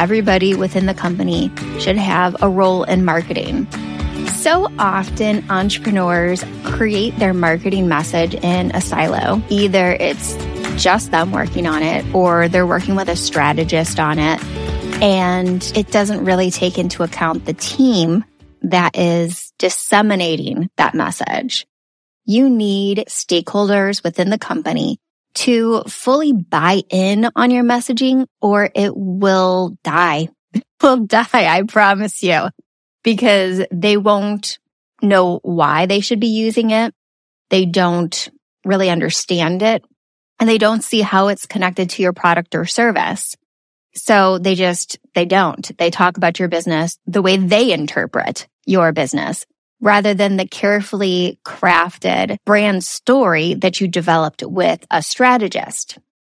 everybody within the company should have a role in marketing. So often, entrepreneurs create their marketing message in a silo. Either it's just them working on it, or they're working with a strategist on it. And it doesn't really take into account the team that is disseminating that message. You need stakeholders within the company to fully buy in on your messaging or it will die. It will die. I promise you because they won't know why they should be using it. They don't really understand it and they don't see how it's connected to your product or service. So they just, they don't. They talk about your business the way they interpret your business rather than the carefully crafted brand story that you developed with a strategist.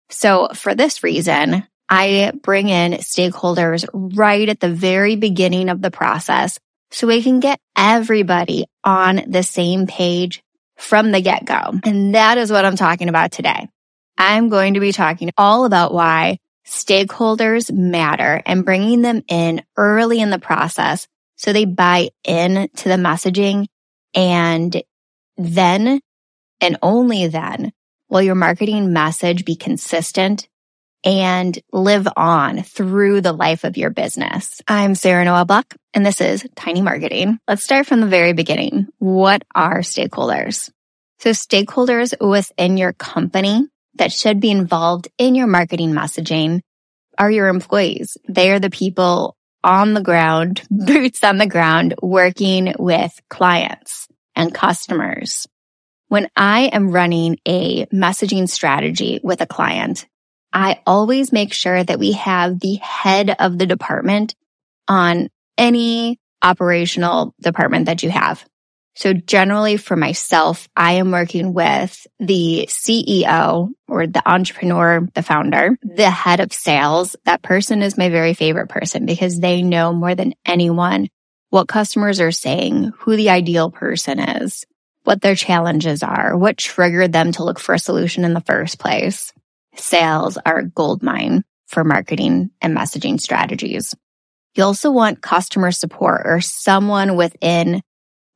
So for this reason, I bring in stakeholders right at the very beginning of the process so we can get everybody on the same page from the get go. And that is what I'm talking about today. I'm going to be talking all about why stakeholders matter and bringing them in early in the process so they buy in to the messaging and then and only then will your marketing message be consistent and live on through the life of your business. I'm Sarah Noel Block and this is Tiny Marketing. Let's start from the very beginning. What are stakeholders? So stakeholders within your company that should be involved in your marketing messaging are your employees. They are the people on the ground, boots on the ground, working with clients and customers. When I am running a messaging strategy with a client, I always make sure that we have the head of the department on any operational department that you have. So generally for myself, I am working with the CEO or the entrepreneur, the founder, the head of sales. That person is my very favorite person because they know more than anyone what customers are saying, who the ideal person is, what their challenges are, what triggered them to look for a solution in the first place. Sales are a gold mine for marketing and messaging strategies. You also want customer support or someone within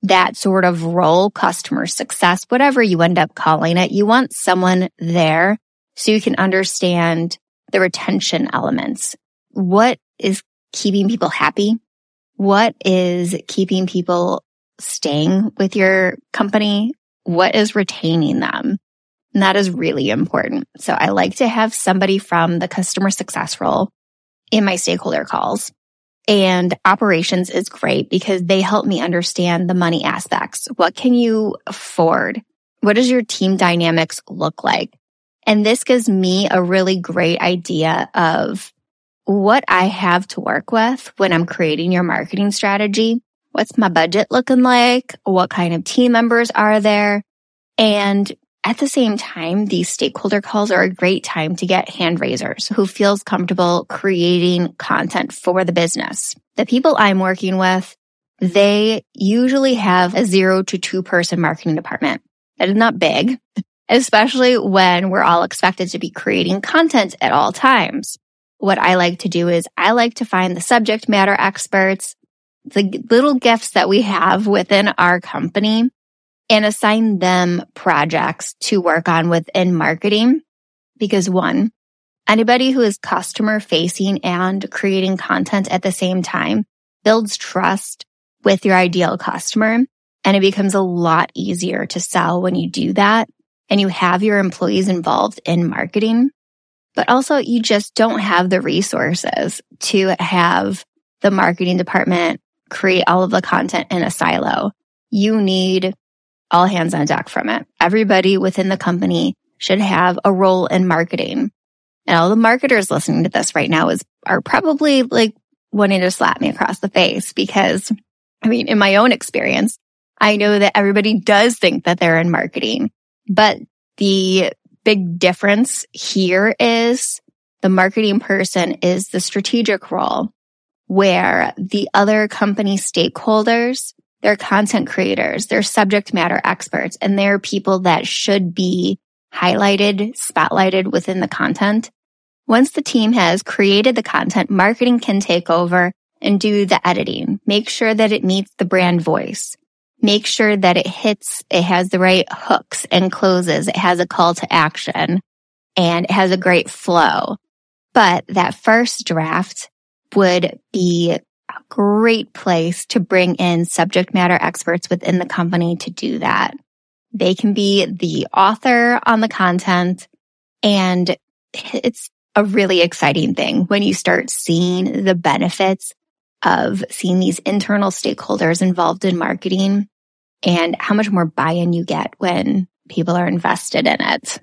that sort of role, customer success, whatever you end up calling it. You want someone there so you can understand the retention elements. What is keeping people happy? What is keeping people staying with your company? What is retaining them? And that is really important. So I like to have somebody from the customer success role in my stakeholder calls. And operations is great because they help me understand the money aspects. What can you afford? What does your team dynamics look like? And this gives me a really great idea of what I have to work with when I'm creating your marketing strategy. What's my budget looking like? What kind of team members are there? And at the same time, these stakeholder calls are a great time to get hand raisers who feels comfortable creating content for the business. The people I'm working with, they usually have a zero to two person marketing department. That is not big, especially when we're all expected to be creating content at all times. What I like to do is I like to find the subject matter experts, the little gifts that we have within our company and assign them projects to work on within marketing. Because one, anybody who is customer facing and creating content at the same time builds trust with your ideal customer. And it becomes a lot easier to sell when you do that and you have your employees involved in marketing. But also you just don't have the resources to have the marketing department create all of the content in a silo. You need all hands on deck from it. Everybody within the company should have a role in marketing. And all the marketers listening to this right now is are probably like wanting to slap me across the face because I mean, in my own experience, I know that everybody does think that they're in marketing, but the big difference here is the marketing person is the strategic role where the other company stakeholders they're content creators, they're subject matter experts, and they're people that should be highlighted, spotlighted within the content. Once the team has created the content, marketing can take over and do the editing. Make sure that it meets the brand voice. Make sure that it hits, it has the right hooks and closes. It has a call to action and it has a great flow. But that first draft would be great place to bring in subject matter experts within the company to do that. They can be the author on the content and it's a really exciting thing when you start seeing the benefits of seeing these internal stakeholders involved in marketing and how much more buy-in you get when people are invested in it.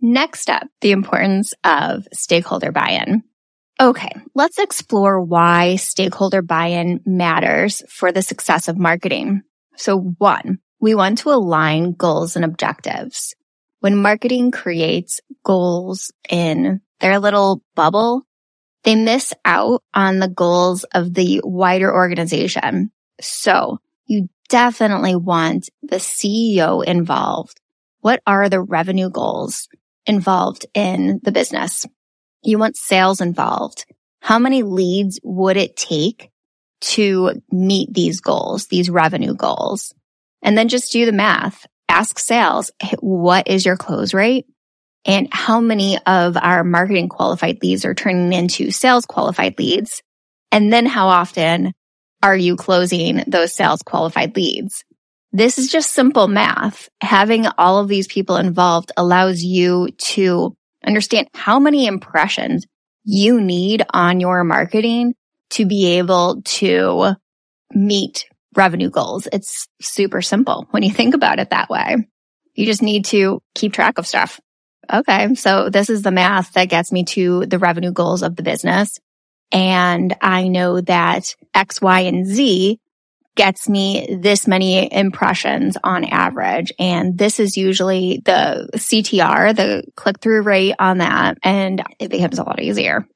Next up, the importance of stakeholder buy-in. Okay, let's explore why stakeholder buy-in matters for the success of marketing. So one, we want to align goals and objectives. When marketing creates goals in their little bubble, they miss out on the goals of the wider organization. So you definitely want the CEO involved. What are the revenue goals involved in the business? You want sales involved. How many leads would it take to meet these goals, these revenue goals? And then just do the math. Ask sales, what is your close rate? and how many of our marketing qualified leads are turning into sales qualified leads? And then how often are you closing those sales qualified leads? This is just simple math. Having all of these people involved allows you to understand how many impressions you need on your marketing to be able to meet revenue goals. It's super simple when you think about it that way. You just need to keep track of stuff okay, so this is the math that gets me to the revenue goals of the business. And I know that X, Y, and Z gets me this many impressions on average. And this is usually the CTR, the click through rate on that. And it becomes a lot easier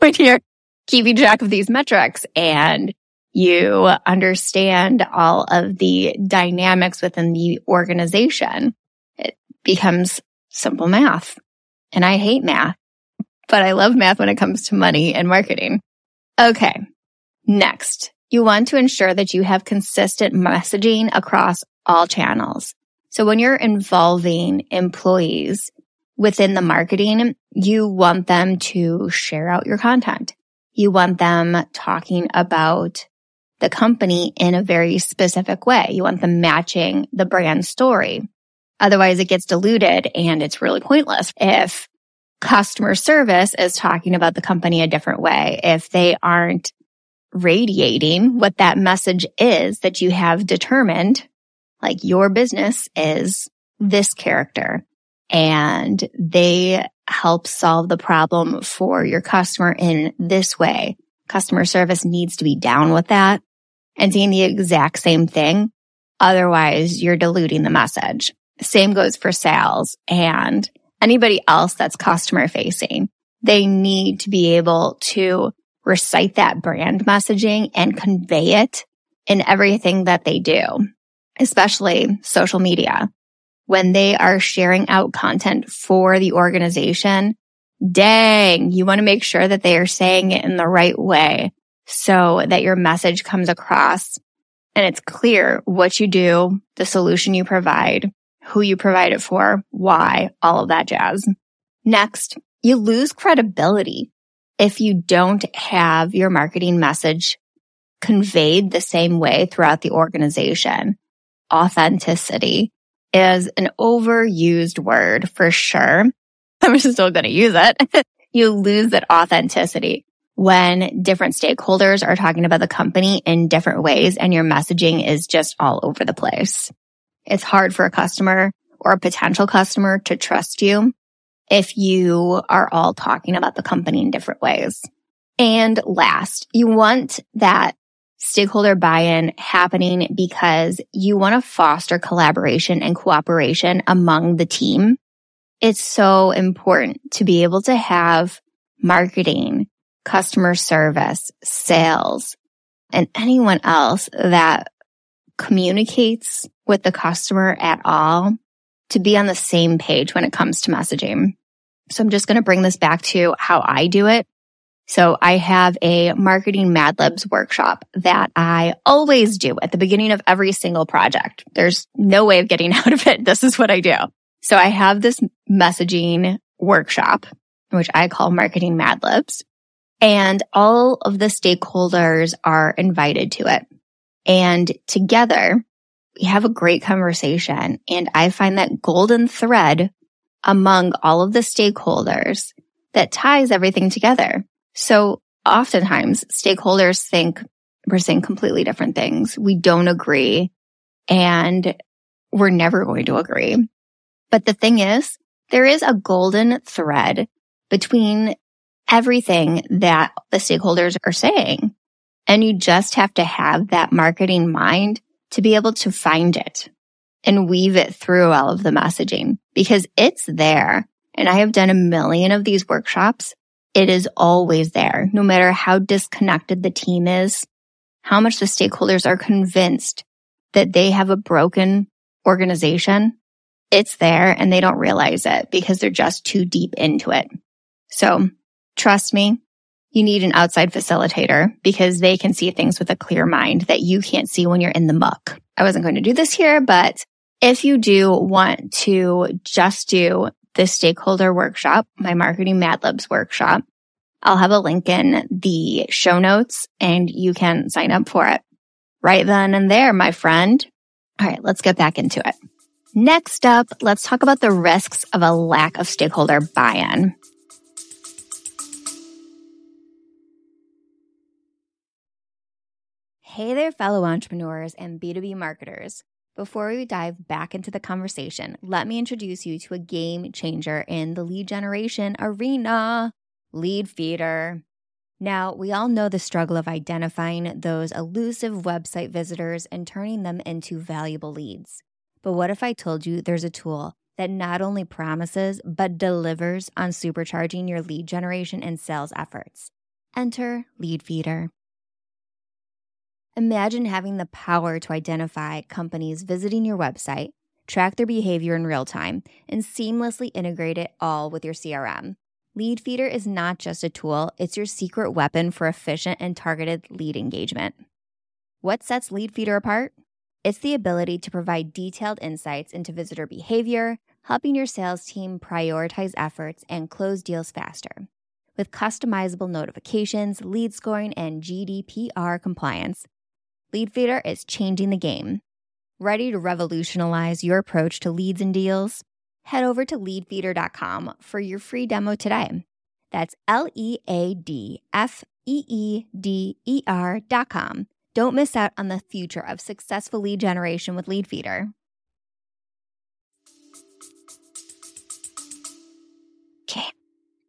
when you're keeping track of these metrics and you understand all of the dynamics within the organization. It becomes simple math. And I hate math, but I love math when it comes to money and marketing. Okay. Next, you want to ensure that you have consistent messaging across all channels. So when you're involving employees within the marketing, you want them to share out your content. You want them talking about the company in a very specific way. You want them matching the brand story. Otherwise it gets diluted and it's really pointless if customer service is talking about the company a different way. If they aren't radiating what that message is that you have determined, like your business is this character and they help solve the problem for your customer in this way. Customer service needs to be down with that and saying the exact same thing. Otherwise you're diluting the message. Same goes for sales and anybody else that's customer facing. They need to be able to recite that brand messaging and convey it in everything that they do, especially social media. When they are sharing out content for the organization, dang, you want to make sure that they are saying it in the right way so that your message comes across and it's clear what you do, the solution you provide, who you provide it for, why, all of that jazz. Next, you lose credibility if you don't have your marketing message conveyed the same way throughout the organization. Authenticity is an overused word for sure. I'm still going to use it. you lose that authenticity when different stakeholders are talking about the company in different ways and your messaging is just all over the place. It's hard for a customer or a potential customer to trust you if you are all talking about the company in different ways. And last, you want that stakeholder buy-in happening because you want to foster collaboration and cooperation among the team. It's so important to be able to have marketing, customer service, sales, and anyone else that communicates with the customer at all to be on the same page when it comes to messaging. So I'm just going to bring this back to how I do it. So I have a marketing Mad Libs workshop that I always do at the beginning of every single project. There's no way of getting out of it. This is what I do. So I have this messaging workshop, which I call marketing Mad Libs and all of the stakeholders are invited to it. And together we have a great conversation. And I find that golden thread among all of the stakeholders that ties everything together. So oftentimes stakeholders think we're saying completely different things. We don't agree and we're never going to agree. But the thing is, there is a golden thread between everything that the stakeholders are saying. And you just have to have that marketing mind to be able to find it and weave it through all of the messaging because it's there. And I have done a million of these workshops it is always there, no matter how disconnected the team is, how much the stakeholders are convinced that they have a broken organization. It's there and they don't realize it because they're just too deep into it. So trust me, you need an outside facilitator because they can see things with a clear mind that you can't see when you're in the muck. I wasn't going to do this here, but if you do want to just do the stakeholder workshop, my marketing Mad Libs workshop. I'll have a link in the show notes and you can sign up for it right then and there, my friend. All right, let's get back into it. Next up, let's talk about the risks of a lack of stakeholder buy-in. Hey there, fellow entrepreneurs and B2B marketers. Before we dive back into the conversation, let me introduce you to a game changer in the lead generation arena Leadfeeder. Now, we all know the struggle of identifying those elusive website visitors and turning them into valuable leads. But what if I told you there's a tool that not only promises, but delivers on supercharging your lead generation and sales efforts? Enter Leadfeeder. Imagine having the power to identify companies visiting your website, track their behavior in real time, and seamlessly integrate it all with your CRM. Leadfeeder is not just a tool, it's your secret weapon for efficient and targeted lead engagement. What sets Leadfeeder apart? It's the ability to provide detailed insights into visitor behavior, helping your sales team prioritize efforts and close deals faster. With customizable notifications, lead scoring, and GDPR compliance, Leadfeeder is changing the game. Ready to revolutionize your approach to leads and deals? Head over to leadfeeder.com for your free demo today. That's L E A D F E E D E R.com. Don't miss out on the future of successful lead generation with Leadfeeder. Okay,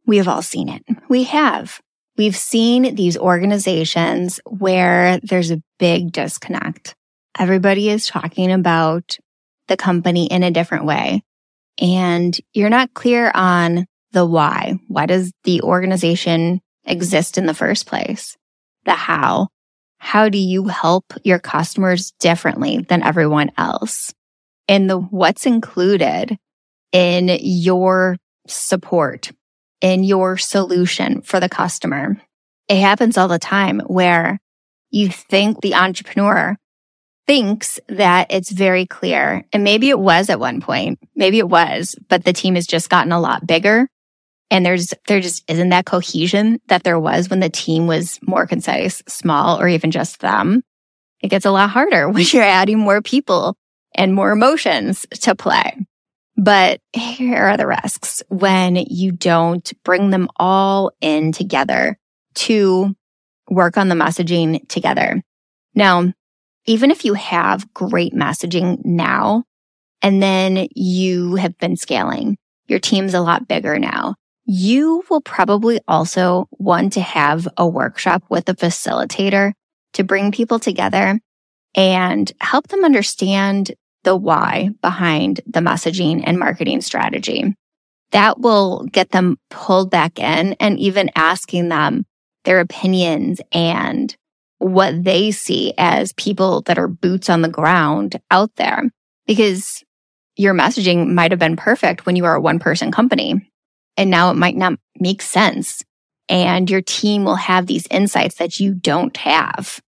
we have all seen it. We have. We've seen these organizations where there's a big disconnect. Everybody is talking about the company in a different way. And you're not clear on the why. Why does the organization exist in the first place? The how. How do you help your customers differently than everyone else? And the what's included in your support in your solution for the customer. It happens all the time where you think the entrepreneur thinks that it's very clear. And maybe it was at one point. Maybe it was, but the team has just gotten a lot bigger. And there's, there just isn't that cohesion that there was when the team was more concise, small, or even just them. It gets a lot harder when you're adding more people and more emotions to play. But here are the risks when you don't bring them all in together to work on the messaging together. Now, even if you have great messaging now, and then you have been scaling, your team's a lot bigger now. You will probably also want to have a workshop with a facilitator to bring people together and help them understand the why behind the messaging and marketing strategy. That will get them pulled back in and even asking them their opinions and what they see as people that are boots on the ground out there. Because your messaging might have been perfect when you were a one person company And now it might not make sense. And your team will have these insights that you don't have.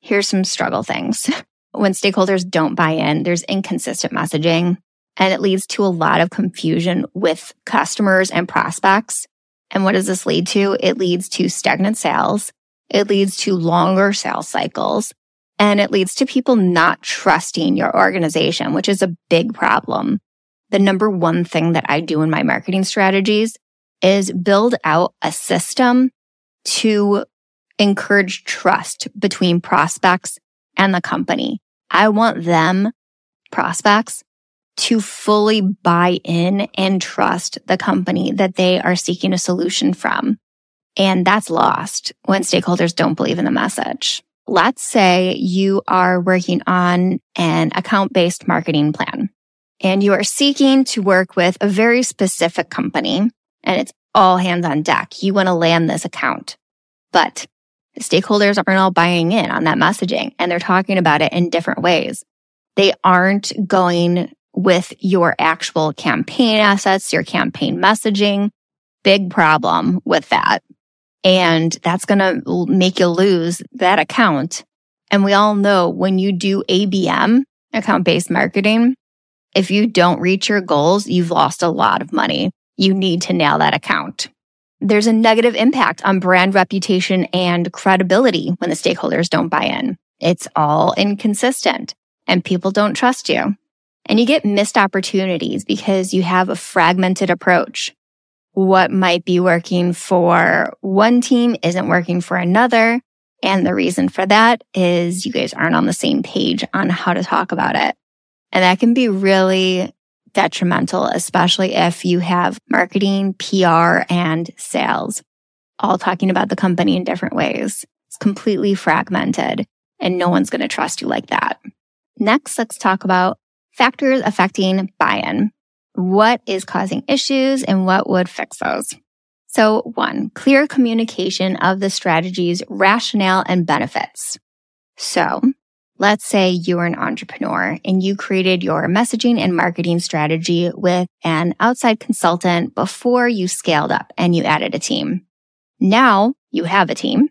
Here's some struggle things. when stakeholders don't buy in, there's inconsistent messaging and it leads to a lot of confusion with customers and prospects. And what does this lead to? It leads to stagnant sales. It leads to longer sales cycles and it leads to people not trusting your organization, which is a big problem. The number one thing that I do in my marketing strategies is build out a system to encourage trust between prospects and the company. I want them, prospects, to fully buy in and trust the company that they are seeking a solution from. And that's lost when stakeholders don't believe in the message. Let's say you are working on an account based marketing plan and you are seeking to work with a very specific company and it's all hands on deck. You want to land this account, but stakeholders aren't all buying in on that messaging and they're talking about it in different ways. They aren't going with your actual campaign assets, your campaign messaging. Big problem with that. And that's going to make you lose that account. And we all know when you do ABM, account based marketing, if you don't reach your goals, you've lost a lot of money. You need to nail that account. There's a negative impact on brand reputation and credibility when the stakeholders don't buy in. It's all inconsistent and people don't trust you. And you get missed opportunities because you have a fragmented approach. What might be working for one team isn't working for another. And the reason for that is you guys aren't on the same page on how to talk about it. And that can be really detrimental, especially if you have marketing, PR, and sales all talking about the company in different ways. It's completely fragmented and no one's going to trust you like that. Next, let's talk about factors affecting buy-in. What is causing issues and what would fix those? So one, clear communication of the strategy's rationale and benefits. So let's say you're an entrepreneur and you created your messaging and marketing strategy with an outside consultant before you scaled up and you added a team. Now you have a team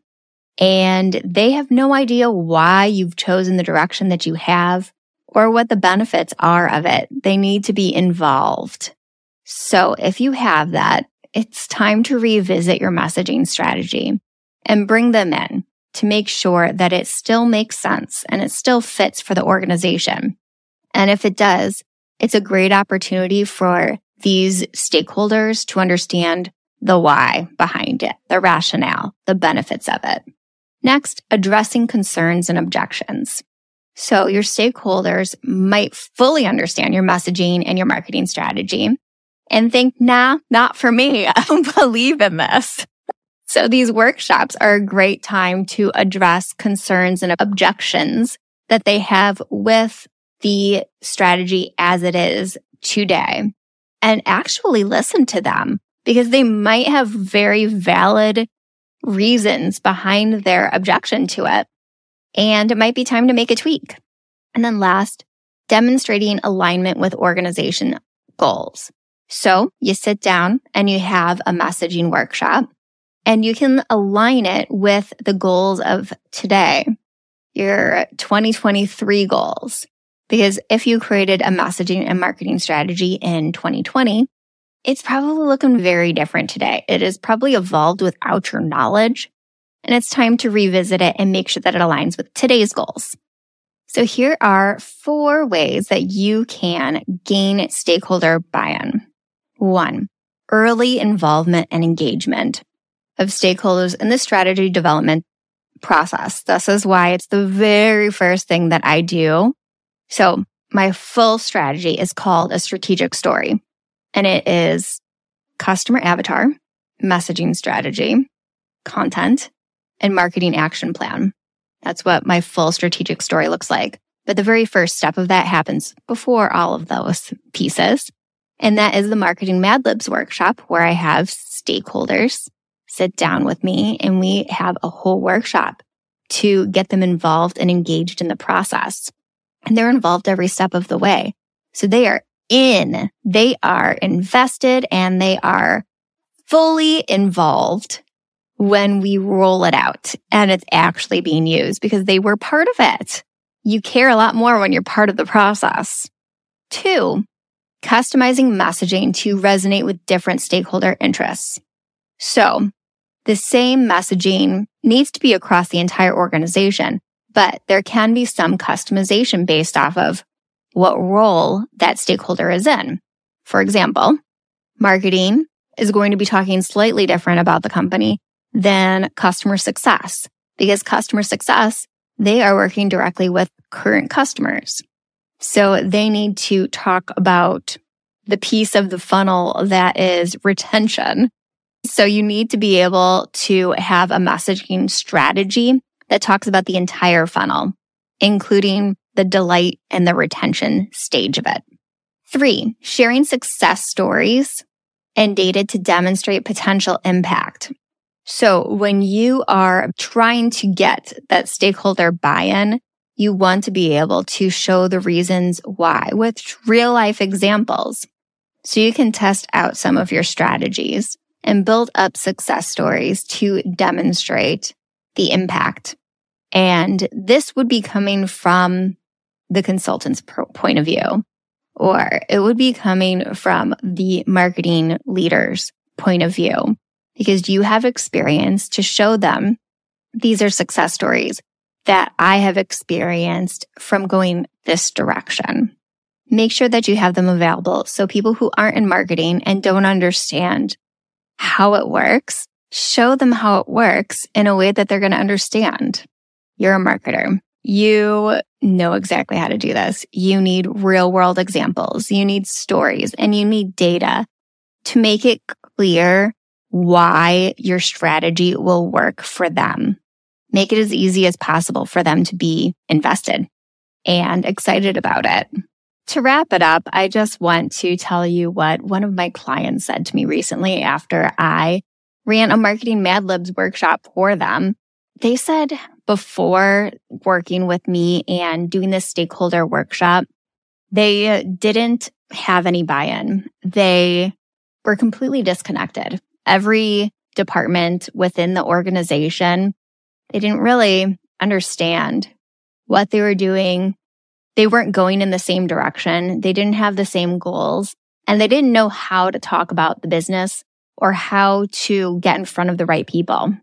and they have no idea why you've chosen the direction that you have or what the benefits are of it. They need to be involved. So if you have that, it's time to revisit your messaging strategy and bring them in to make sure that it still makes sense and it still fits for the organization. And if it does, it's a great opportunity for these stakeholders to understand the why behind it, the rationale, the benefits of it. Next, addressing concerns and objections. So your stakeholders might fully understand your messaging and your marketing strategy and think, nah, not for me. I don't believe in this. So these workshops are a great time to address concerns and objections that they have with the strategy as it is today and actually listen to them because they might have very valid reasons behind their objection to it and it might be time to make a tweak. And then last, demonstrating alignment with organization goals. So you sit down and you have a messaging workshop and you can align it with the goals of today, your 2023 goals. Because if you created a messaging and marketing strategy in 2020, it's probably looking very different today. It has probably evolved without your knowledge and it's time to revisit it and make sure that it aligns with today's goals. So here are four ways that you can gain stakeholder buy-in. One, early involvement and engagement of stakeholders in the strategy development process. This is why it's the very first thing that I do. So my full strategy is called a strategic story and it is customer avatar, messaging strategy, content, and marketing action plan. That's what my full strategic story looks like. But the very first step of that happens before all of those pieces. And that is the marketing Mad Libs workshop where I have stakeholders sit down with me and we have a whole workshop to get them involved and engaged in the process. And they're involved every step of the way. So they are in, they are invested and they are fully involved when we roll it out and it's actually being used because they were part of it. You care a lot more when you're part of the process. Two, customizing messaging to resonate with different stakeholder interests. So the same messaging needs to be across the entire organization, but there can be some customization based off of what role that stakeholder is in. For example, marketing is going to be talking slightly different about the company than customer success because customer success, they are working directly with current customers. So they need to talk about the piece of the funnel that is retention. So you need to be able to have a messaging strategy that talks about the entire funnel, including the delight and the retention stage of it. Three, sharing success stories and data to demonstrate potential impact. So when you are trying to get that stakeholder buy-in, you want to be able to show the reasons why with real life examples. So you can test out some of your strategies and build up success stories to demonstrate the impact. And this would be coming from the consultant's point of view, or it would be coming from the marketing leader's point of view because you have experience to show them these are success stories that I have experienced from going this direction. Make sure that you have them available so people who aren't in marketing and don't understand how it works, show them how it works in a way that they're going to understand. You're a marketer. You know exactly how to do this. You need real world examples. You need stories and you need data to make it clear why your strategy will work for them. Make it as easy as possible for them to be invested and excited about it. To wrap it up, I just want to tell you what one of my clients said to me recently after I ran a marketing Mad Libs workshop for them. They said before working with me and doing this stakeholder workshop, they didn't have any buy-in. They were completely disconnected every department within the organization, they didn't really understand what they were doing. They weren't going in the same direction. They didn't have the same goals and they didn't know how to talk about the business or how to get in front of the right people.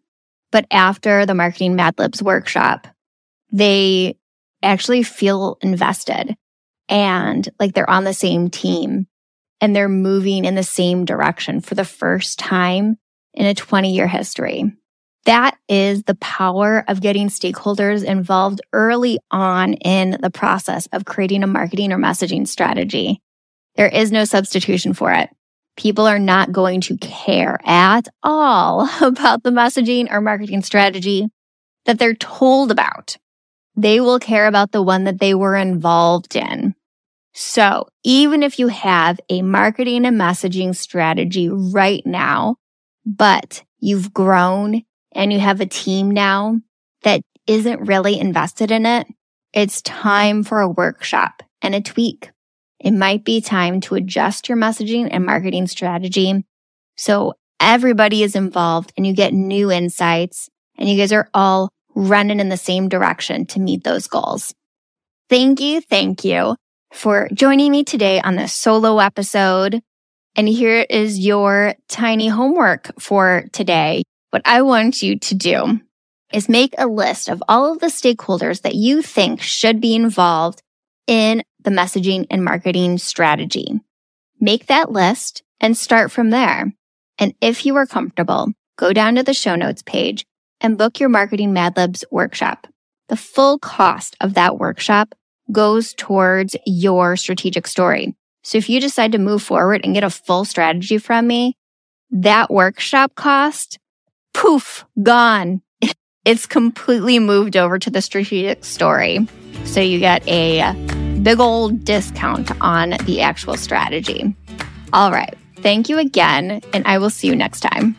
But after the marketing Mad Libs workshop, they actually feel invested and like they're on the same team and they're moving in the same direction for the first time in a 20 year history. That is the power of getting stakeholders involved early on in the process of creating a marketing or messaging strategy. There is no substitution for it. People are not going to care at all about the messaging or marketing strategy that they're told about. They will care about the one that they were involved in. So even if you have a marketing and messaging strategy right now, but you've grown and you have a team now that isn't really invested in it, it's time for a workshop and a tweak. It might be time to adjust your messaging and marketing strategy so everybody is involved and you get new insights and you guys are all running in the same direction to meet those goals. Thank you. Thank you for joining me today on this solo episode. And here is your tiny homework for today. What I want you to do is make a list of all of the stakeholders that you think should be involved in the messaging and marketing strategy. Make that list and start from there. And if you are comfortable, go down to the show notes page and book your marketing Mad Libs workshop. The full cost of that workshop goes towards your strategic story. So if you decide to move forward and get a full strategy from me, that workshop cost, poof, gone. It's completely moved over to the strategic story. So you get a big old discount on the actual strategy. All right. Thank you again, and I will see you next time.